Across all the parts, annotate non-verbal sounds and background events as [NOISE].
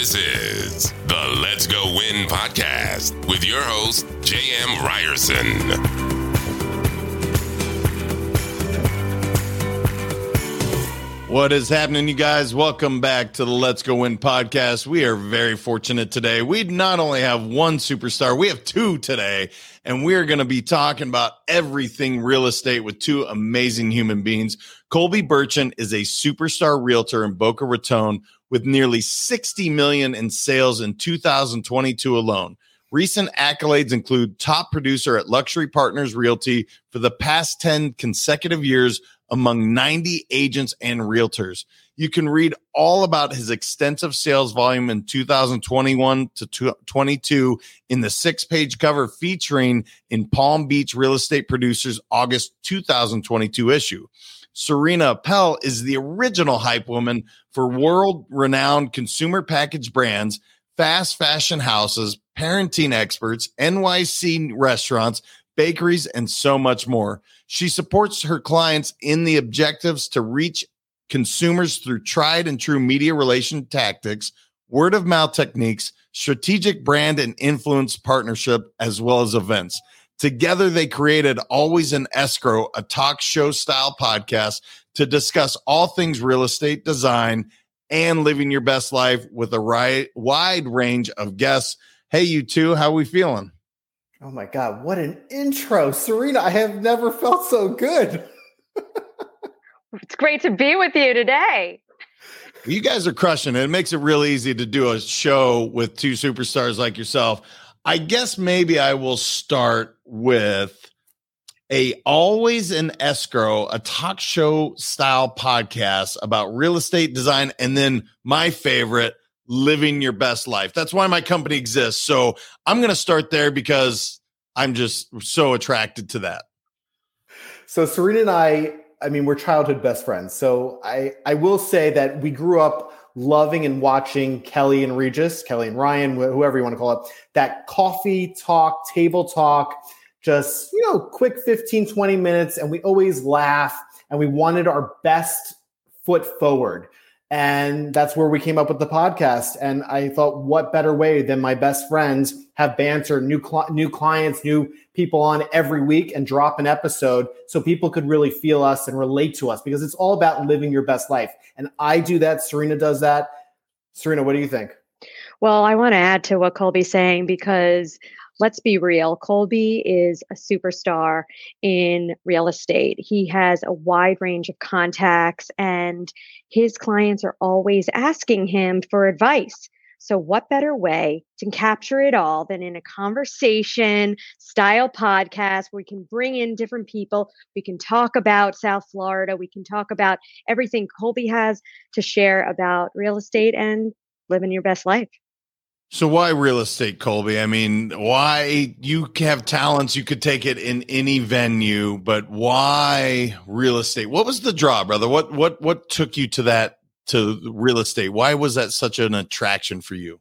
This is the Let's Go Win podcast with your host, J.M. Ryerson. What is happening, you guys? Welcome back to the Let's Go Win podcast. We are very fortunate today. We not only have one superstar, we have two today, and we're going to be talking about everything real estate with two amazing human beings. Colby Burchin is a superstar realtor in Boca Raton with nearly 60 million in sales in 2022 alone. Recent accolades include top producer at Luxury Partners Realty for the past 10 consecutive years among 90 agents and realtors. You can read all about his extensive sales volume in 2021 to 22 in the six page cover featuring in Palm Beach Real Estate Producers August 2022 issue. Serena Appel is the original hype woman for world renowned consumer package brands, fast fashion houses, parenting experts, NYC restaurants, bakeries, and so much more. She supports her clients in the objectives to reach consumers through tried and true media relation tactics, word of mouth techniques, strategic brand and influence partnership, as well as events. Together, they created Always in Escrow, a talk show style podcast to discuss all things real estate design and living your best life with a wide range of guests. Hey, you two, how we feeling? Oh my God, what an intro. Serena, I have never felt so good. [LAUGHS] it's great to be with you today. You guys are crushing it. It makes it real easy to do a show with two superstars like yourself. I guess maybe I will start with a always in escrow, a talk show style podcast about real estate design, and then my favorite, living your best life. That's why my company exists. So I'm going to start there because I'm just so attracted to that. So Serena and I, I mean, we're childhood best friends. So I, I will say that we grew up loving and watching Kelly and Regis, Kelly and Ryan, whoever you want to call it, that coffee talk, table talk, just, you know, quick 15, 20 minutes. And we always laugh and we wanted our best foot forward. And that's where we came up with the podcast. And I thought, what better way than my best friends have banter, new cl- new clients, new people on every week, and drop an episode so people could really feel us and relate to us because it's all about living your best life. And I do that. Serena does that. Serena, what do you think? Well, I want to add to what Colby's saying because let's be real, Colby is a superstar in real estate. He has a wide range of contacts, and his clients are always asking him for advice. So, what better way to capture it all than in a conversation style podcast where we can bring in different people? We can talk about South Florida. We can talk about everything Colby has to share about real estate and living your best life. So why real estate, Colby? I mean, why you have talents, you could take it in any venue, but why real estate? What was the draw, brother? What what what took you to that to real estate? Why was that such an attraction for you?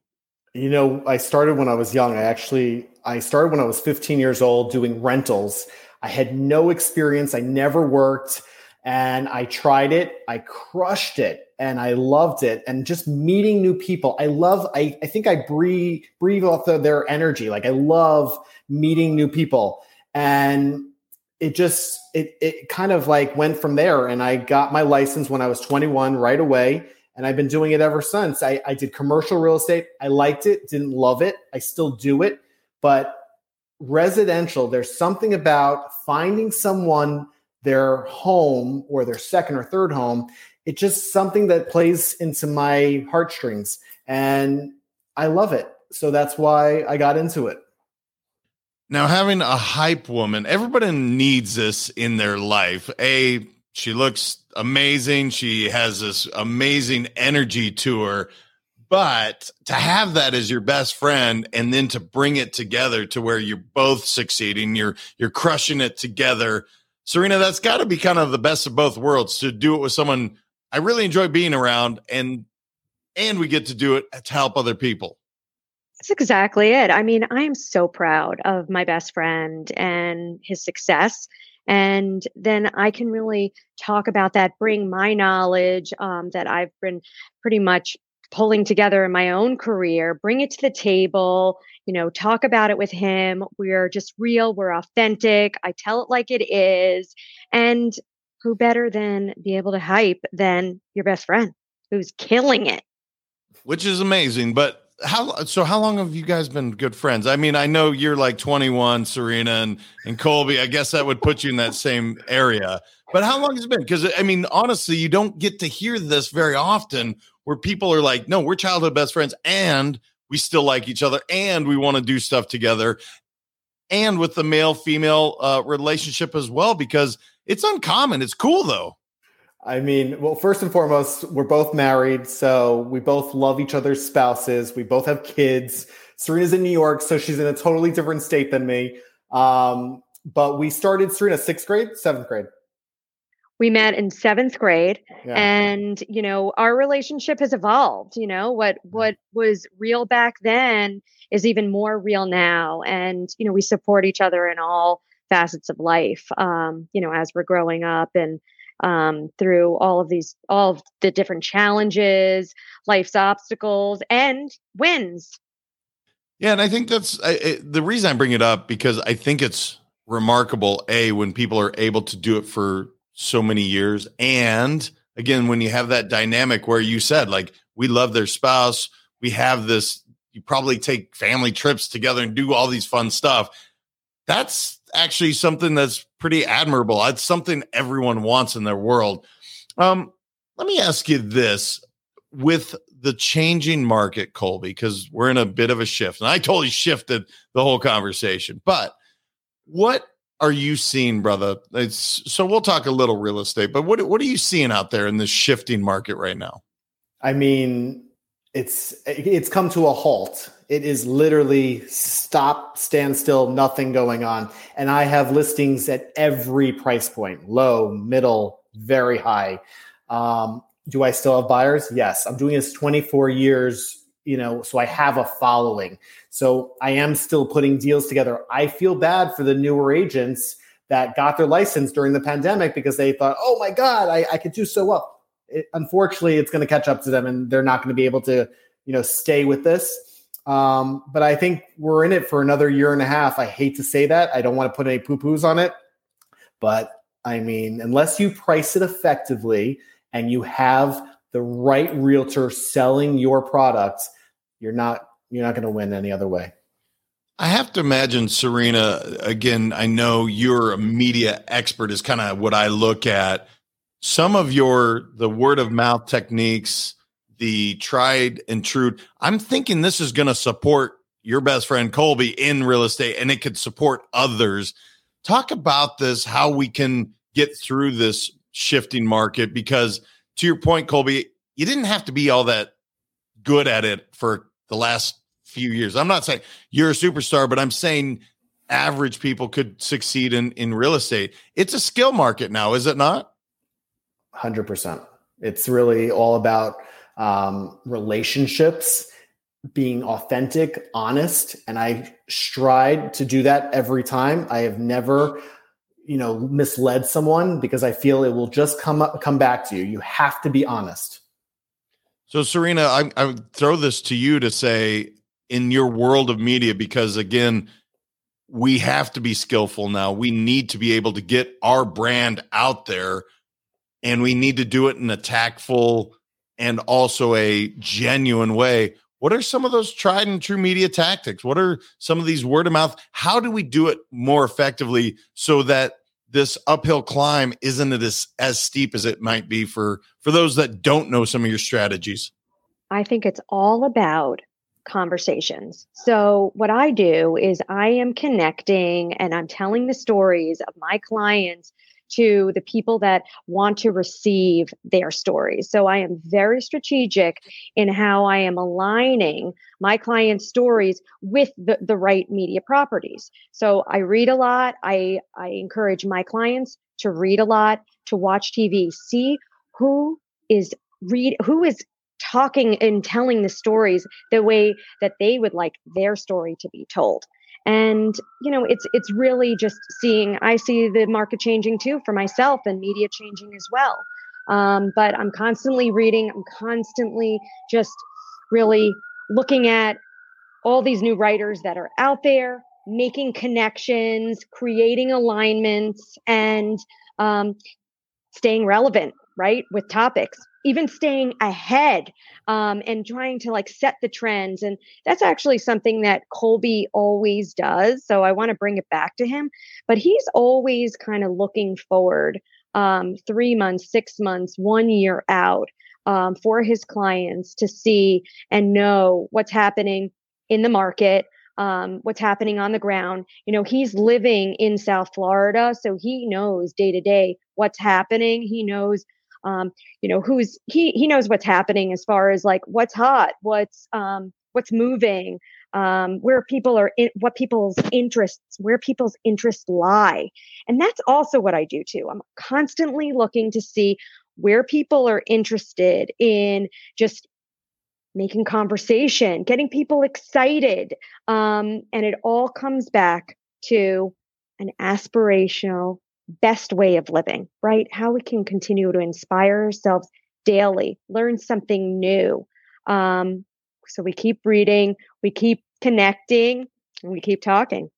You know, I started when I was young. I actually I started when I was 15 years old doing rentals. I had no experience. I never worked and I tried it. I crushed it and I loved it. And just meeting new people. I love, I, I think I breathe, breathe off of their energy. Like I love meeting new people. And it just, it, it kind of like went from there. And I got my license when I was 21 right away. And I've been doing it ever since. I, I did commercial real estate. I liked it, didn't love it. I still do it. But residential, there's something about finding someone their home or their second or third home it's just something that plays into my heartstrings and I love it. So that's why I got into it. Now, having a hype woman, everybody needs this in their life. A, she looks amazing. She has this amazing energy to her. But to have that as your best friend and then to bring it together to where you're both succeeding, you're you're crushing it together. Serena, that's got to be kind of the best of both worlds to do it with someone I really enjoy being around and and we get to do it to help other people. That's exactly it. I mean, I am so proud of my best friend and his success. And then I can really talk about that, bring my knowledge um, that I've been pretty much pulling together in my own career, bring it to the table, you know, talk about it with him. We're just real, we're authentic. I tell it like it is. And who better than be able to hype than your best friend who's killing it? Which is amazing. But how so how long have you guys been good friends? I mean, I know you're like 21, Serena and and Colby. I guess that would put you in that same area. But how long has it been? Because I mean, honestly, you don't get to hear this very often where people are like, no, we're childhood best friends and we still like each other and we want to do stuff together. And with the male female uh, relationship as well, because it's uncommon. It's cool though. I mean, well, first and foremost, we're both married, so we both love each other's spouses. We both have kids. Serena's in New York, so she's in a totally different state than me. Um, but we started Serena sixth grade, seventh grade we met in seventh grade yeah. and you know our relationship has evolved you know what what was real back then is even more real now and you know we support each other in all facets of life um, you know as we're growing up and um, through all of these all of the different challenges life's obstacles and wins yeah and i think that's I, the reason i bring it up because i think it's remarkable a when people are able to do it for so many years. And again, when you have that dynamic where you said, like, we love their spouse, we have this, you probably take family trips together and do all these fun stuff. That's actually something that's pretty admirable. It's something everyone wants in their world. Um, let me ask you this with the changing market, Colby, because we're in a bit of a shift. And I totally shifted the whole conversation. But what are you seeing, brother? It's, so we'll talk a little real estate, but what what are you seeing out there in this shifting market right now? I mean, it's it's come to a halt. It is literally stop, stand still, nothing going on. And I have listings at every price point: low, middle, very high. Um, do I still have buyers? Yes. I'm doing this 24 years you know, so I have a following. So I am still putting deals together. I feel bad for the newer agents that got their license during the pandemic because they thought, oh my God, I, I could do so well. It, unfortunately, it's going to catch up to them and they're not going to be able to, you know, stay with this. Um, but I think we're in it for another year and a half. I hate to say that. I don't want to put any poo poos on it. But I mean, unless you price it effectively and you have the right realtor selling your products, you're not you're not going to win any other way. I have to imagine Serena again. I know you're a media expert is kind of what I look at. Some of your the word of mouth techniques, the tried and true. I'm thinking this is going to support your best friend Colby in real estate and it could support others. Talk about this how we can get through this shifting market because to your point Colby, you didn't have to be all that good at it for the last few years. I'm not saying you're a superstar, but I'm saying average people could succeed in in real estate. It's a skill market now, is it not? 100%. It's really all about um, relationships, being authentic, honest, and I strive to do that every time. I have never you know misled someone because I feel it will just come up come back to you. You have to be honest. So, Serena, I, I would throw this to you to say in your world of media, because again, we have to be skillful now. We need to be able to get our brand out there and we need to do it in a tactful and also a genuine way. What are some of those tried and true media tactics? What are some of these word of mouth? How do we do it more effectively so that this uphill climb isn't as, as steep as it might be for for those that don't know some of your strategies i think it's all about conversations so what i do is i am connecting and i'm telling the stories of my clients to the people that want to receive their stories. So I am very strategic in how I am aligning my clients' stories with the, the right media properties. So I read a lot. I, I encourage my clients to read a lot, to watch TV, see who is read who is talking and telling the stories the way that they would like their story to be told and you know it's it's really just seeing i see the market changing too for myself and media changing as well. Um, but i'm constantly reading i'm constantly just really looking at all these new writers that are out there, making connections, creating alignments, and um, staying relevant, right, with topics, even staying ahead um, and trying to like set the trends. And that's actually something that Colby always does. So I want to bring it back to him, but he's always kind of looking forward um, three months, six months, one year out um, for his clients to see and know what's happening in the market, um, what's happening on the ground. You know, he's living in South Florida, so he knows day to day what's happening. He knows, um, you know, who's he he knows what's happening as far as like what's hot, what's um, what's moving, um, where people are in, what people's interests, where people's interests lie, and that's also what I do too. I'm constantly looking to see where people are interested in just making conversation, getting people excited. Um, and it all comes back to an aspirational, best way of living, right? How we can continue to inspire ourselves daily, learn something new. Um, so we keep reading, we keep connecting, and we keep talking.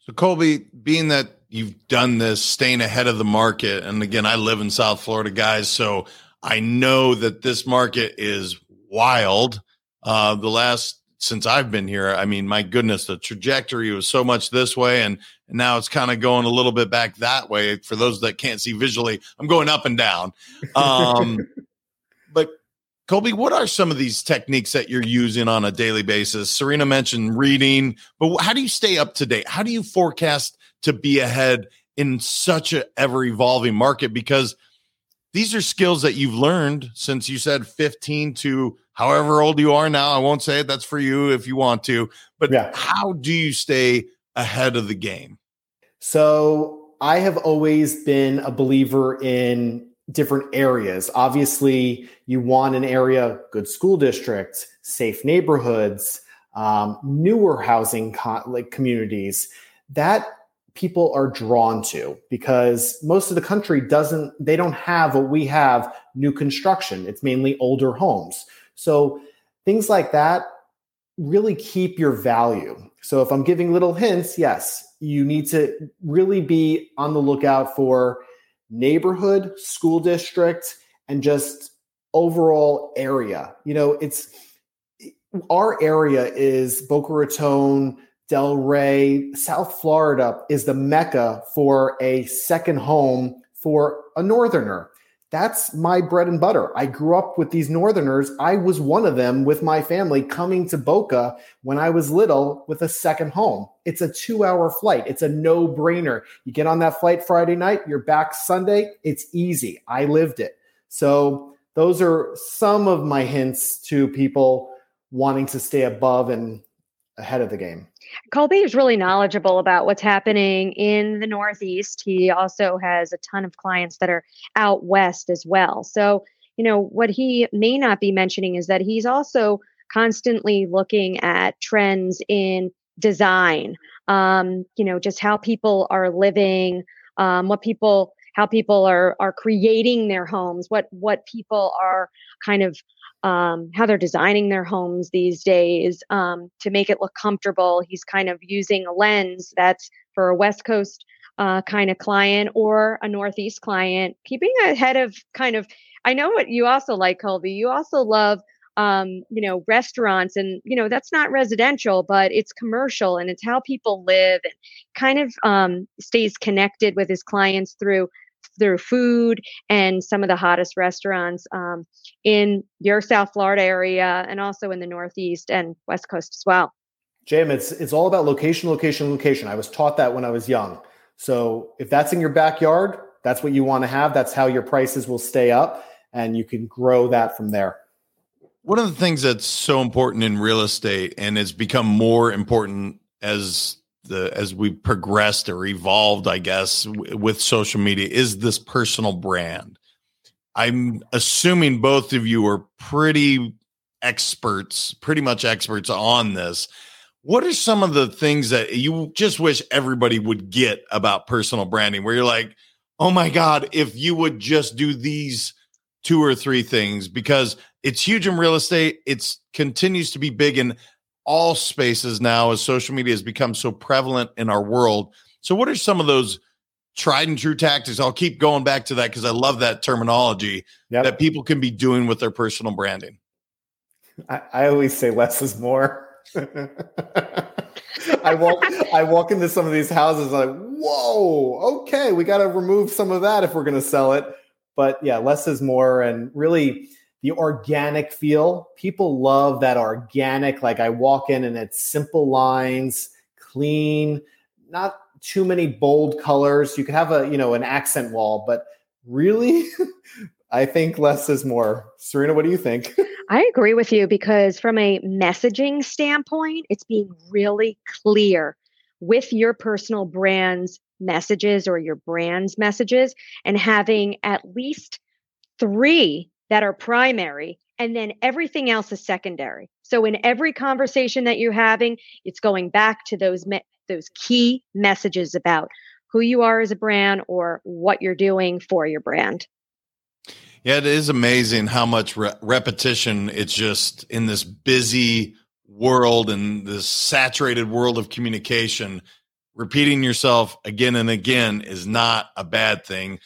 So, Colby, being that you've done this, staying ahead of the market, and again, I live in South Florida, guys, so I know that this market is wild. Uh, the last since I've been here, I mean, my goodness, the trajectory was so much this way, and, and now it's kind of going a little bit back that way. For those that can't see visually, I'm going up and down. Um, [LAUGHS] but Colby, what are some of these techniques that you're using on a daily basis? Serena mentioned reading, but how do you stay up to date? How do you forecast to be ahead in such a ever evolving market? Because these are skills that you've learned since you said 15 to however old you are now. I won't say it. That's for you if you want to. But yeah. how do you stay ahead of the game? So I have always been a believer in different areas. Obviously, you want an area, good school districts, safe neighborhoods, um, newer housing co- like communities that people are drawn to because most of the country doesn't they don't have what we have new construction it's mainly older homes so things like that really keep your value so if i'm giving little hints yes you need to really be on the lookout for neighborhood, school district, and just overall area. You know, it's our area is Boca Raton, Delray, South Florida is the mecca for a second home for a northerner that's my bread and butter. I grew up with these Northerners. I was one of them with my family coming to Boca when I was little with a second home. It's a two hour flight, it's a no brainer. You get on that flight Friday night, you're back Sunday. It's easy. I lived it. So, those are some of my hints to people wanting to stay above and ahead of the game. Colby is really knowledgeable about what's happening in the Northeast. He also has a ton of clients that are out west as well. So, you know, what he may not be mentioning is that he's also constantly looking at trends in design, um, you know, just how people are living, um, what people how people are are creating their homes what what people are kind of um, how they're designing their homes these days um, to make it look comfortable. He's kind of using a lens that's for a West Coast uh, kind of client or a Northeast client, keeping ahead of kind of. I know what you also like, Colby. You also love um, you know, restaurants and, you know, that's not residential, but it's commercial and it's how people live and kind of um, stays connected with his clients through through food and some of the hottest restaurants um, in your South Florida area and also in the Northeast and West Coast as well. Jim, it's it's all about location, location, location. I was taught that when I was young. So if that's in your backyard, that's what you want to have. That's how your prices will stay up, and you can grow that from there. One of the things that's so important in real estate, and it's become more important as the as we progressed or evolved, I guess, w- with social media is this personal brand. I'm assuming both of you are pretty experts, pretty much experts on this. What are some of the things that you just wish everybody would get about personal branding where you're like, oh my God, if you would just do these two or three things because it's huge in real estate. It's continues to be big in all spaces now as social media has become so prevalent in our world. So, what are some of those tried and true tactics? I'll keep going back to that because I love that terminology yep. that people can be doing with their personal branding. I, I always say less is more. I walk I walk into some of these houses like, whoa, okay, we got to remove some of that if we're going to sell it. But yeah, less is more, and really the organic feel. People love that organic. Like I walk in and it's simple lines, clean, not too many bold colors. You could have a you know an accent wall, but really, [LAUGHS] I think less is more. Serena, what do you think? [LAUGHS] I agree with you because from a messaging standpoint, it's being really clear with your personal brand's messages or your brand's messages and having at least three that are primary and then everything else is secondary. So in every conversation that you're having, it's going back to those me- those key messages about who you are as a brand or what you're doing for your brand. Yeah, it is amazing how much re- repetition it's just in this busy world and this saturated world of communication. Repeating yourself again and again is not a bad thing.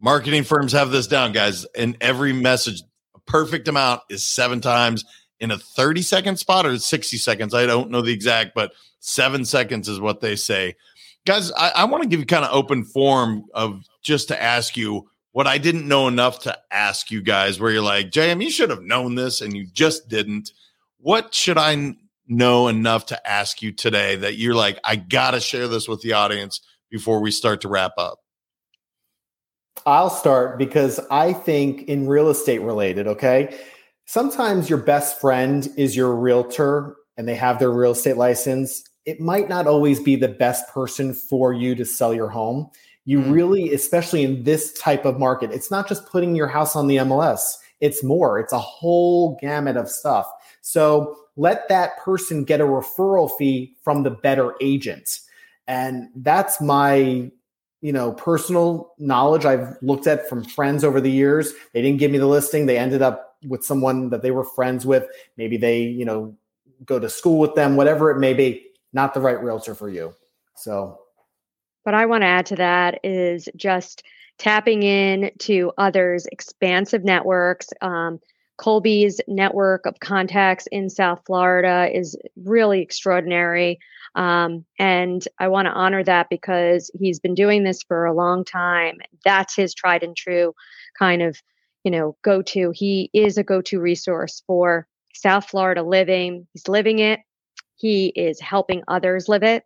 Marketing firms have this down, guys. In every message, a perfect amount is seven times in a 30 second spot or 60 seconds. I don't know the exact, but seven seconds is what they say. Guys, I, I want to give you kind of open form of just to ask you what I didn't know enough to ask you guys, where you're like, JM, you should have known this and you just didn't. What should I know enough to ask you today that you're like, I got to share this with the audience before we start to wrap up? I'll start because I think in real estate related, okay? Sometimes your best friend is your realtor and they have their real estate license. It might not always be the best person for you to sell your home you mm. really especially in this type of market it's not just putting your house on the mls it's more it's a whole gamut of stuff so let that person get a referral fee from the better agent and that's my you know personal knowledge i've looked at from friends over the years. They didn't give me the listing. They ended up with someone that they were friends with. Maybe they you know go to school with them whatever it may be. Not the right realtor for you. So. What I want to add to that is just tapping in to others' expansive networks. Um, Colby's network of contacts in South Florida is really extraordinary. Um, and I want to honor that because he's been doing this for a long time. That's his tried and true kind of, you know, go to. He is a go to resource for South Florida living. He's living it, he is helping others live it.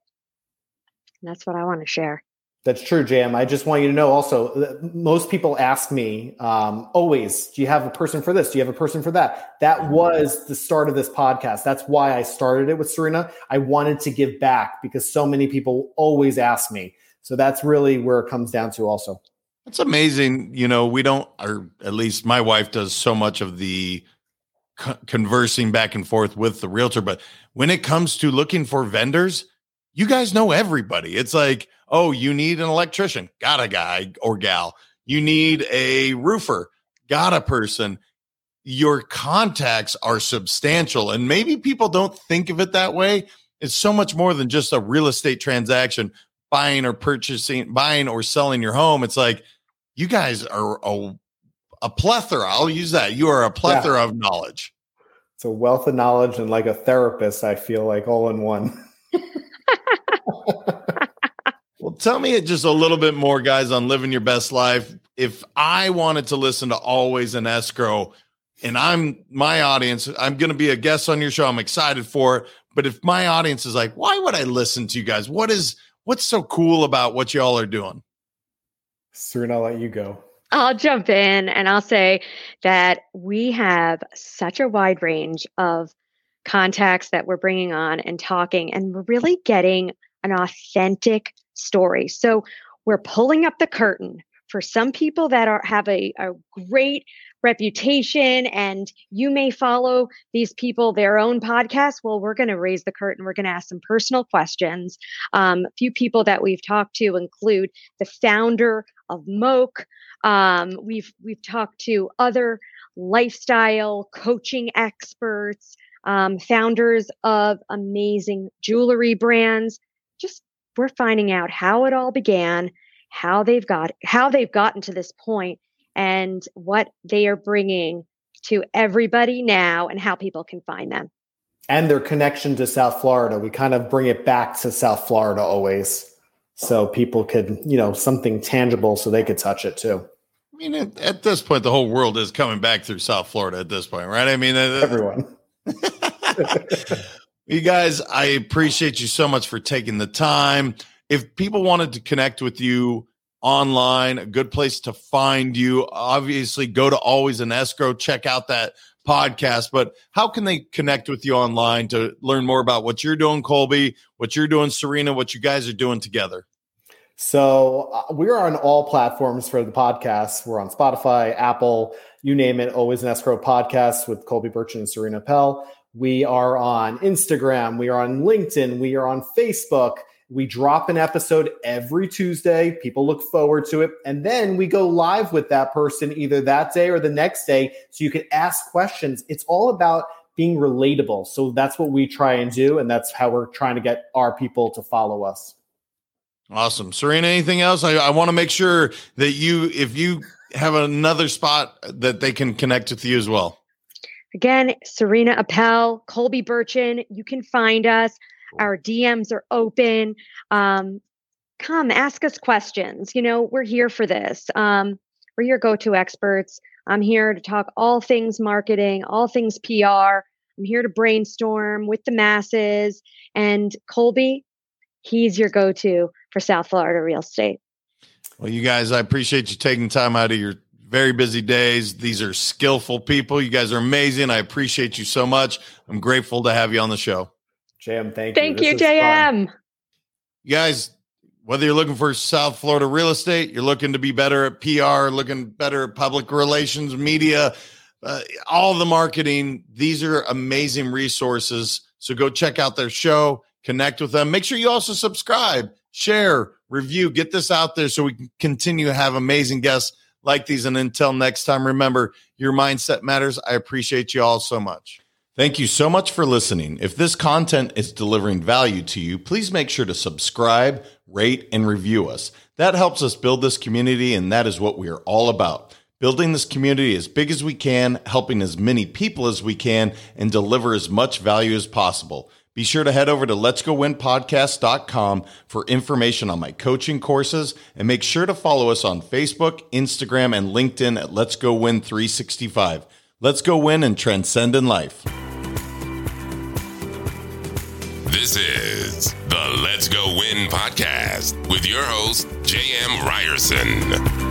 And that's what I want to share. That's true, JM. I just want you to know also, most people ask me um, always, do you have a person for this? Do you have a person for that? That was the start of this podcast. That's why I started it with Serena. I wanted to give back because so many people always ask me. So that's really where it comes down to also. It's amazing. You know, we don't, or at least my wife does so much of the conversing back and forth with the realtor. But when it comes to looking for vendors, you guys know everybody. It's like, oh, you need an electrician, got a guy or gal. You need a roofer, got a person. Your contacts are substantial. And maybe people don't think of it that way. It's so much more than just a real estate transaction, buying or purchasing, buying or selling your home. It's like you guys are a, a plethora. I'll use that. You are a plethora yeah. of knowledge. It's a wealth of knowledge and like a therapist, I feel like all in one. [LAUGHS] well, tell me just a little bit more, guys, on living your best life. If I wanted to listen to Always in Escrow, and I'm my audience, I'm going to be a guest on your show. I'm excited for it. But if my audience is like, why would I listen to you guys? What is what's so cool about what y'all are doing? Serena, I'll let you go. I'll jump in and I'll say that we have such a wide range of contacts that we're bringing on and talking, and we're really getting an authentic story. So we're pulling up the curtain for some people that are have a, a great reputation and you may follow these people their own podcast well we're going to raise the curtain we're going to ask some personal questions um, a few people that we've talked to include the founder of Moke. Um, we've we've talked to other lifestyle coaching experts, um, founders of amazing jewelry brands. Just we're finding out how it all began, how they've got how they've gotten to this point, and what they are bringing to everybody now, and how people can find them. And their connection to South Florida. We kind of bring it back to South Florida always, so people could, you know, something tangible, so they could touch it too. I mean, at, at this point, the whole world is coming back through South Florida. At this point, right? I mean, everyone. [LAUGHS] you guys, I appreciate you so much for taking the time. If people wanted to connect with you online, a good place to find you, obviously go to Always in Escrow, check out that podcast. But how can they connect with you online to learn more about what you're doing, Colby, what you're doing, Serena, what you guys are doing together? So uh, we're on all platforms for the podcast. We're on Spotify, Apple, you name it. Always in escrow podcast with Colby Burchin and Serena Appel. We are on Instagram. We are on LinkedIn. We are on Facebook. We drop an episode every Tuesday. People look forward to it. And then we go live with that person either that day or the next day. So you can ask questions. It's all about being relatable. So that's what we try and do. And that's how we're trying to get our people to follow us. Awesome. Serena, anything else? I, I want to make sure that you, if you have another spot that they can connect with you as well. Again, Serena Appel, Colby Burchin, you can find us. Our DMs are open. Um, come ask us questions. You know, we're here for this. Um, we're your go to experts. I'm here to talk all things marketing, all things PR. I'm here to brainstorm with the masses. And Colby, he's your go to for South Florida real estate. Well, you guys, I appreciate you taking time out of your very busy days. These are skillful people. You guys are amazing. I appreciate you so much. I'm grateful to have you on the show. JM, thank you. Thank you, JM. Fun. You guys, whether you're looking for South Florida real estate, you're looking to be better at PR, looking better at public relations, media, uh, all the marketing, these are amazing resources. So go check out their show, connect with them. Make sure you also subscribe, share, review, get this out there so we can continue to have amazing guests like these. And until next time, remember your mindset matters. I appreciate you all so much. Thank you so much for listening. If this content is delivering value to you, please make sure to subscribe, rate, and review us. That helps us build this community, and that is what we are all about. Building this community as big as we can, helping as many people as we can, and deliver as much value as possible. Be sure to head over to letsgowinpodcast.com for information on my coaching courses and make sure to follow us on Facebook, Instagram, and LinkedIn at Let's Go Win 365. Let's go win and transcend in life. This is the Let's Go Win podcast with your host, J.M. Ryerson.